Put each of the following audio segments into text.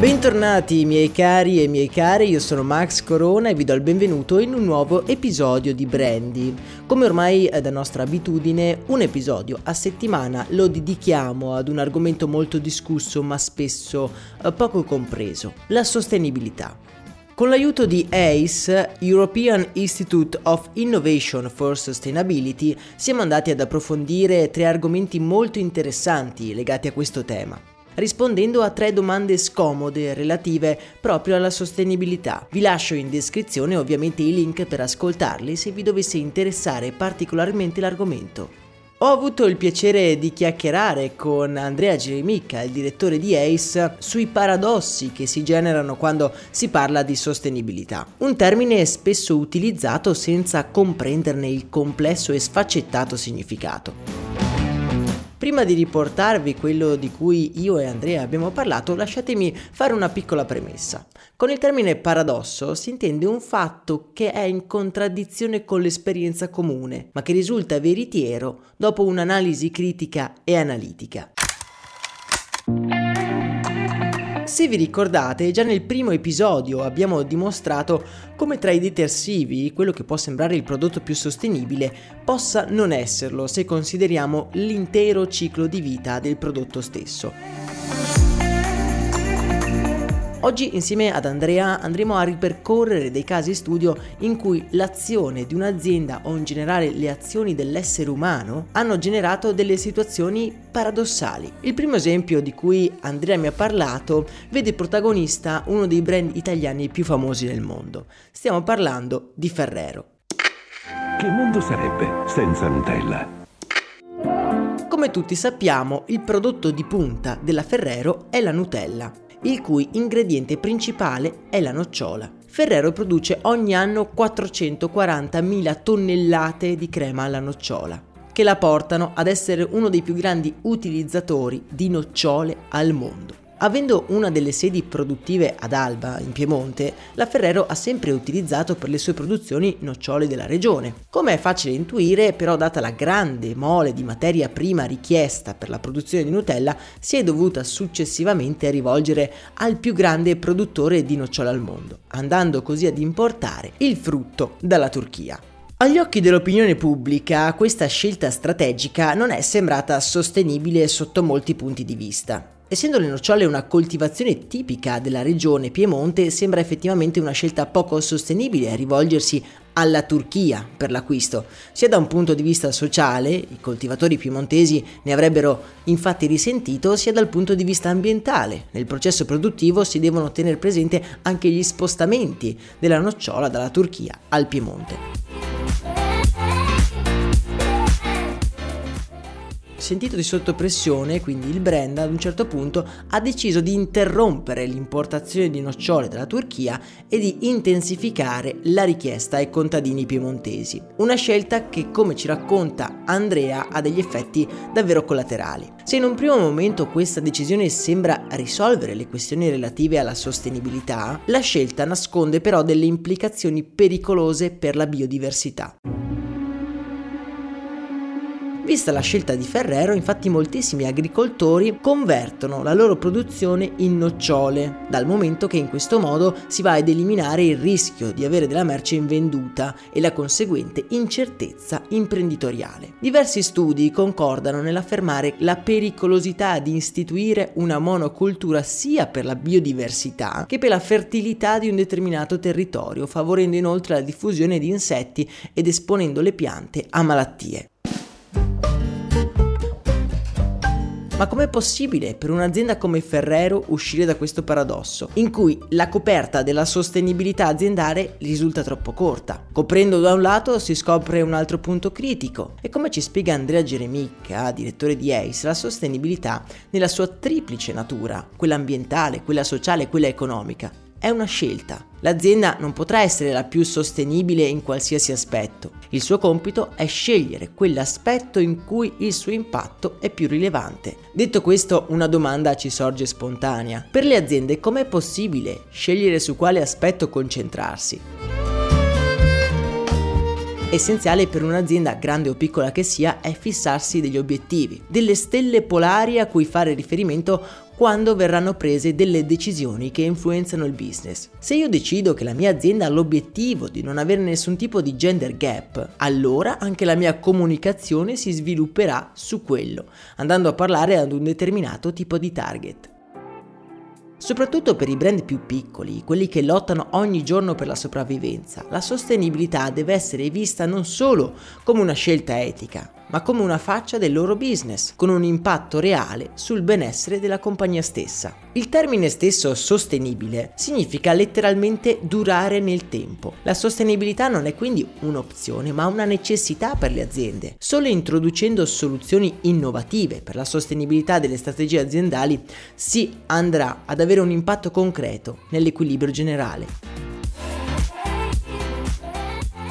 Bentornati miei cari e miei cari, io sono Max Corona e vi do il benvenuto in un nuovo episodio di Brandy. Come ormai è da nostra abitudine, un episodio a settimana lo dedichiamo ad un argomento molto discusso ma spesso eh, poco compreso, la sostenibilità. Con l'aiuto di ACE, European Institute of Innovation for Sustainability, siamo andati ad approfondire tre argomenti molto interessanti legati a questo tema rispondendo a tre domande scomode relative proprio alla sostenibilità. Vi lascio in descrizione ovviamente i link per ascoltarli se vi dovesse interessare particolarmente l'argomento. Ho avuto il piacere di chiacchierare con Andrea Geremicca, il direttore di ACE, sui paradossi che si generano quando si parla di sostenibilità, un termine spesso utilizzato senza comprenderne il complesso e sfaccettato significato. Prima di riportarvi quello di cui io e Andrea abbiamo parlato, lasciatemi fare una piccola premessa. Con il termine paradosso si intende un fatto che è in contraddizione con l'esperienza comune, ma che risulta veritiero dopo un'analisi critica e analitica. Se vi ricordate, già nel primo episodio abbiamo dimostrato come tra i detersivi quello che può sembrare il prodotto più sostenibile possa non esserlo se consideriamo l'intero ciclo di vita del prodotto stesso. Oggi insieme ad Andrea andremo a ripercorrere dei casi studio in cui l'azione di un'azienda o in generale le azioni dell'essere umano hanno generato delle situazioni paradossali. Il primo esempio di cui Andrea mi ha parlato vede protagonista uno dei brand italiani più famosi del mondo. Stiamo parlando di Ferrero. Che mondo sarebbe senza Nutella? Come tutti sappiamo, il prodotto di punta della Ferrero è la Nutella il cui ingrediente principale è la nocciola. Ferrero produce ogni anno 440.000 tonnellate di crema alla nocciola, che la portano ad essere uno dei più grandi utilizzatori di nocciole al mondo. Avendo una delle sedi produttive ad Alba, in Piemonte, la Ferrero ha sempre utilizzato per le sue produzioni nocciole della regione. Come è facile intuire, però data la grande mole di materia prima richiesta per la produzione di Nutella, si è dovuta successivamente rivolgere al più grande produttore di nocciole al mondo, andando così ad importare il frutto dalla Turchia. Agli occhi dell'opinione pubblica questa scelta strategica non è sembrata sostenibile sotto molti punti di vista. Essendo le nocciole una coltivazione tipica della regione Piemonte, sembra effettivamente una scelta poco sostenibile rivolgersi alla Turchia per l'acquisto, sia da un punto di vista sociale, i coltivatori piemontesi ne avrebbero infatti risentito, sia dal punto di vista ambientale. Nel processo produttivo si devono tenere presente anche gli spostamenti della nocciola dalla Turchia al Piemonte. Sentito di sotto pressione, quindi il brand ad un certo punto ha deciso di interrompere l'importazione di nocciole dalla Turchia e di intensificare la richiesta ai contadini piemontesi. Una scelta che, come ci racconta Andrea, ha degli effetti davvero collaterali. Se in un primo momento questa decisione sembra risolvere le questioni relative alla sostenibilità, la scelta nasconde però delle implicazioni pericolose per la biodiversità. Vista la scelta di Ferrero, infatti moltissimi agricoltori convertono la loro produzione in nocciole, dal momento che in questo modo si va ad eliminare il rischio di avere della merce invenduta e la conseguente incertezza imprenditoriale. Diversi studi concordano nell'affermare la pericolosità di istituire una monocultura sia per la biodiversità che per la fertilità di un determinato territorio, favorendo inoltre la diffusione di insetti ed esponendo le piante a malattie. Ma com'è possibile per un'azienda come Ferrero uscire da questo paradosso, in cui la coperta della sostenibilità aziendale risulta troppo corta? Coprendo da un lato si scopre un altro punto critico e come ci spiega Andrea Geremicca, direttore di ACE, la sostenibilità nella sua triplice natura, quella ambientale, quella sociale e quella economica è una scelta. L'azienda non potrà essere la più sostenibile in qualsiasi aspetto. Il suo compito è scegliere quell'aspetto in cui il suo impatto è più rilevante. Detto questo, una domanda ci sorge spontanea. Per le aziende com'è possibile scegliere su quale aspetto concentrarsi? Essenziale per un'azienda, grande o piccola che sia, è fissarsi degli obiettivi, delle stelle polari a cui fare riferimento quando verranno prese delle decisioni che influenzano il business. Se io decido che la mia azienda ha l'obiettivo di non avere nessun tipo di gender gap, allora anche la mia comunicazione si svilupperà su quello, andando a parlare ad un determinato tipo di target. Soprattutto per i brand più piccoli, quelli che lottano ogni giorno per la sopravvivenza, la sostenibilità deve essere vista non solo come una scelta etica, ma come una faccia del loro business, con un impatto reale sul benessere della compagnia stessa. Il termine stesso sostenibile significa letteralmente durare nel tempo. La sostenibilità non è quindi un'opzione, ma una necessità per le aziende. Solo introducendo soluzioni innovative per la sostenibilità delle strategie aziendali si andrà ad avere un impatto concreto nell'equilibrio generale.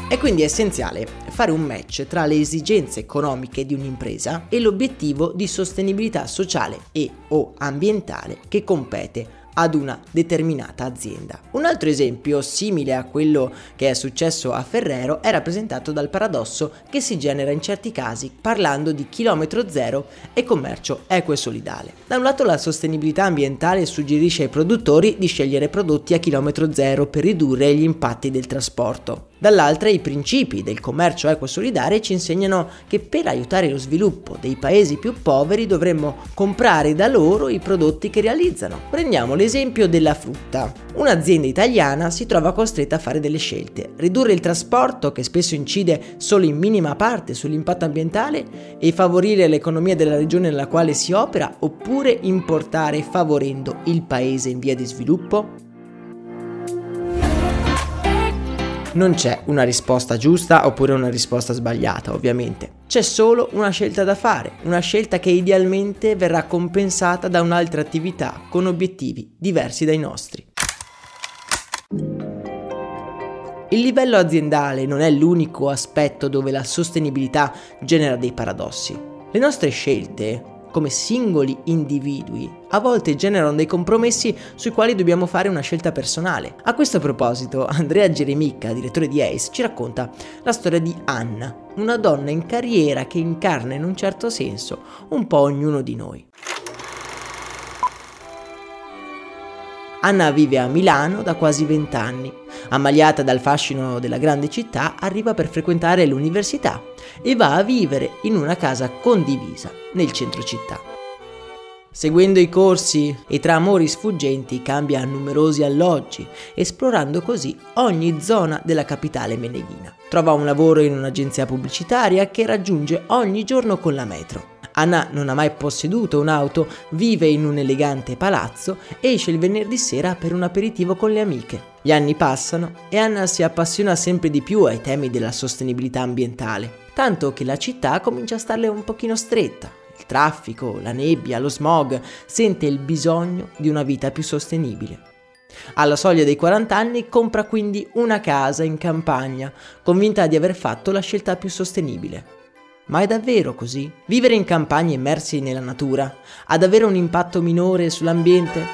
È quindi essenziale fare un match tra le esigenze economiche di un'impresa e l'obiettivo di sostenibilità sociale e o ambientale che compete ad una determinata azienda. Un altro esempio simile a quello che è successo a Ferrero è rappresentato dal paradosso che si genera in certi casi parlando di chilometro zero e commercio equo e solidale. Da un lato la sostenibilità ambientale suggerisce ai produttori di scegliere prodotti a chilometro zero per ridurre gli impatti del trasporto. Dall'altra i principi del commercio equo solidale ci insegnano che per aiutare lo sviluppo dei paesi più poveri dovremmo comprare da loro i prodotti che realizzano. Prendiamo l'esempio della frutta. Un'azienda italiana si trova costretta a fare delle scelte, ridurre il trasporto che spesso incide solo in minima parte sull'impatto ambientale e favorire l'economia della regione nella quale si opera oppure importare favorendo il paese in via di sviluppo? Non c'è una risposta giusta oppure una risposta sbagliata, ovviamente. C'è solo una scelta da fare, una scelta che idealmente verrà compensata da un'altra attività con obiettivi diversi dai nostri. Il livello aziendale non è l'unico aspetto dove la sostenibilità genera dei paradossi. Le nostre scelte, come singoli individui, a volte generano dei compromessi sui quali dobbiamo fare una scelta personale. A questo proposito, Andrea Geremicca, direttore di ACE, ci racconta la storia di Anna, una donna in carriera che incarna in un certo senso un po' ognuno di noi. Anna vive a Milano da quasi vent'anni. Ammaliata dal fascino della grande città, arriva per frequentare l'università e va a vivere in una casa condivisa nel centro città. Seguendo i corsi e tra amori sfuggenti cambia a numerosi alloggi, esplorando così ogni zona della capitale meneghina. Trova un lavoro in un'agenzia pubblicitaria che raggiunge ogni giorno con la metro. Anna non ha mai posseduto un'auto, vive in un elegante palazzo e esce il venerdì sera per un aperitivo con le amiche. Gli anni passano e Anna si appassiona sempre di più ai temi della sostenibilità ambientale, tanto che la città comincia a starle un pochino stretta. Il traffico, la nebbia, lo smog, sente il bisogno di una vita più sostenibile. Alla soglia dei 40 anni compra quindi una casa in campagna, convinta di aver fatto la scelta più sostenibile. Ma è davvero così? Vivere in campagne immersi nella natura ha davvero un impatto minore sull'ambiente?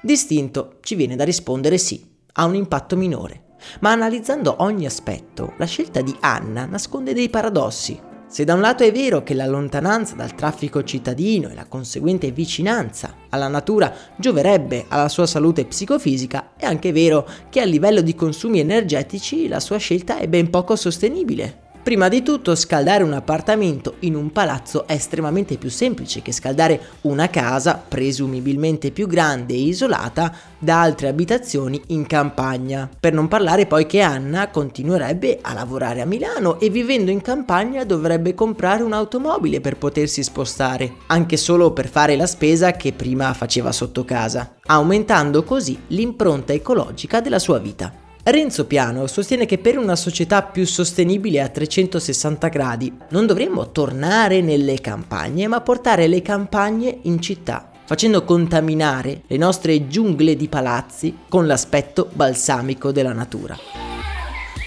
Distinto ci viene da rispondere sì, ha un impatto minore. Ma analizzando ogni aspetto, la scelta di Anna nasconde dei paradossi. Se da un lato è vero che la lontananza dal traffico cittadino e la conseguente vicinanza alla natura gioverebbe alla sua salute psicofisica, è anche vero che a livello di consumi energetici la sua scelta è ben poco sostenibile. Prima di tutto scaldare un appartamento in un palazzo è estremamente più semplice che scaldare una casa, presumibilmente più grande e isolata, da altre abitazioni in campagna. Per non parlare poi che Anna continuerebbe a lavorare a Milano e vivendo in campagna dovrebbe comprare un'automobile per potersi spostare, anche solo per fare la spesa che prima faceva sotto casa, aumentando così l'impronta ecologica della sua vita. Renzo Piano sostiene che per una società più sostenibile a 360 gradi non dovremmo tornare nelle campagne, ma portare le campagne in città facendo contaminare le nostre giungle di palazzi con l'aspetto balsamico della natura.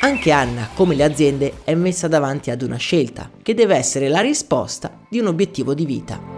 Anche Anna, come le aziende, è messa davanti ad una scelta, che deve essere la risposta di un obiettivo di vita.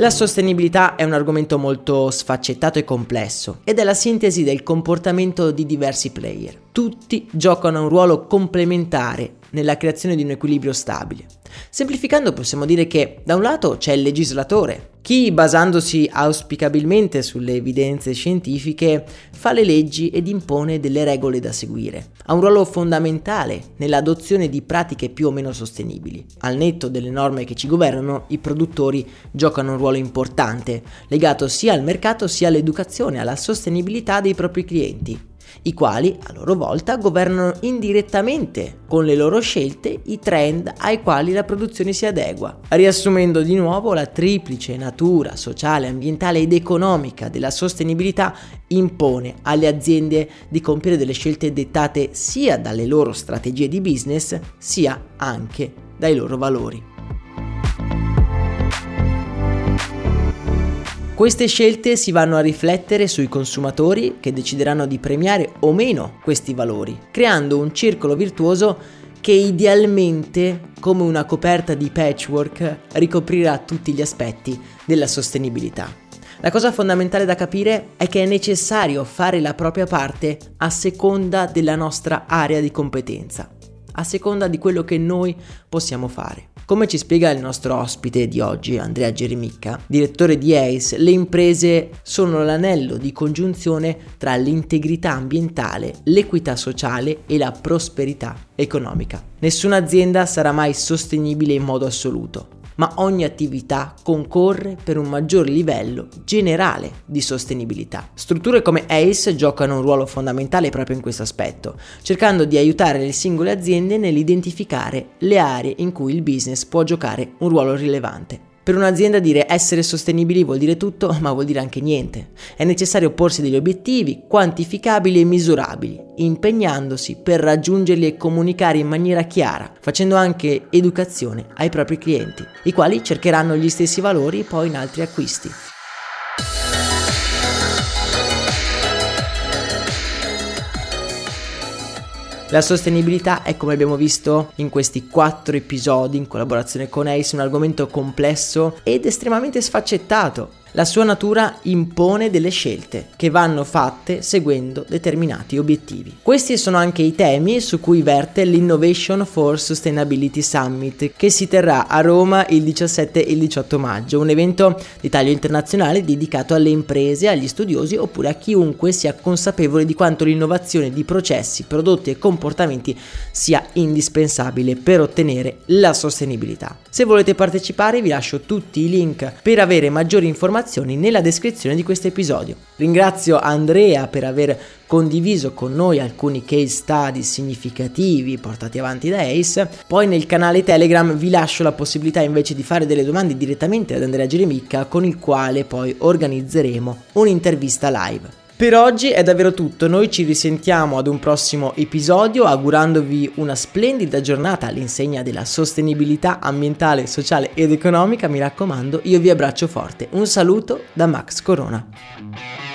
La sostenibilità è un argomento molto sfaccettato e complesso ed è la sintesi del comportamento di diversi player. Tutti giocano un ruolo complementare nella creazione di un equilibrio stabile. Semplificando possiamo dire che da un lato c'è il legislatore, chi basandosi auspicabilmente sulle evidenze scientifiche fa le leggi ed impone delle regole da seguire. Ha un ruolo fondamentale nell'adozione di pratiche più o meno sostenibili. Al netto delle norme che ci governano, i produttori giocano un ruolo importante, legato sia al mercato sia all'educazione, alla sostenibilità dei propri clienti i quali a loro volta governano indirettamente con le loro scelte i trend ai quali la produzione si adegua. Riassumendo di nuovo, la triplice natura sociale, ambientale ed economica della sostenibilità impone alle aziende di compiere delle scelte dettate sia dalle loro strategie di business sia anche dai loro valori. Queste scelte si vanno a riflettere sui consumatori che decideranno di premiare o meno questi valori, creando un circolo virtuoso che idealmente, come una coperta di patchwork, ricoprirà tutti gli aspetti della sostenibilità. La cosa fondamentale da capire è che è necessario fare la propria parte a seconda della nostra area di competenza, a seconda di quello che noi possiamo fare. Come ci spiega il nostro ospite di oggi, Andrea Geremicca, direttore di ACE, le imprese sono l'anello di congiunzione tra l'integrità ambientale, l'equità sociale e la prosperità economica. Nessuna azienda sarà mai sostenibile in modo assoluto ma ogni attività concorre per un maggior livello generale di sostenibilità. Strutture come ACE giocano un ruolo fondamentale proprio in questo aspetto, cercando di aiutare le singole aziende nell'identificare le aree in cui il business può giocare un ruolo rilevante. Per un'azienda dire essere sostenibili vuol dire tutto, ma vuol dire anche niente. È necessario porsi degli obiettivi quantificabili e misurabili, impegnandosi per raggiungerli e comunicare in maniera chiara, facendo anche educazione ai propri clienti, i quali cercheranno gli stessi valori poi in altri acquisti. La sostenibilità è, come abbiamo visto in questi quattro episodi in collaborazione con Ace, un argomento complesso ed estremamente sfaccettato la sua natura impone delle scelte che vanno fatte seguendo determinati obiettivi. Questi sono anche i temi su cui verte l'Innovation for Sustainability Summit che si terrà a Roma il 17 e il 18 maggio, un evento di taglio internazionale dedicato alle imprese, agli studiosi oppure a chiunque sia consapevole di quanto l'innovazione di processi, prodotti e comportamenti sia indispensabile per ottenere la sostenibilità. Se volete partecipare vi lascio tutti i link per avere maggiori informazioni informazioni nella descrizione di questo episodio. Ringrazio Andrea per aver condiviso con noi alcuni case study significativi portati avanti da Ace. Poi nel canale Telegram vi lascio la possibilità invece di fare delle domande direttamente ad Andrea Geremicca con il quale poi organizzeremo un'intervista live. Per oggi è davvero tutto, noi ci risentiamo ad un prossimo episodio augurandovi una splendida giornata all'insegna della sostenibilità ambientale, sociale ed economica, mi raccomando, io vi abbraccio forte. Un saluto da Max Corona.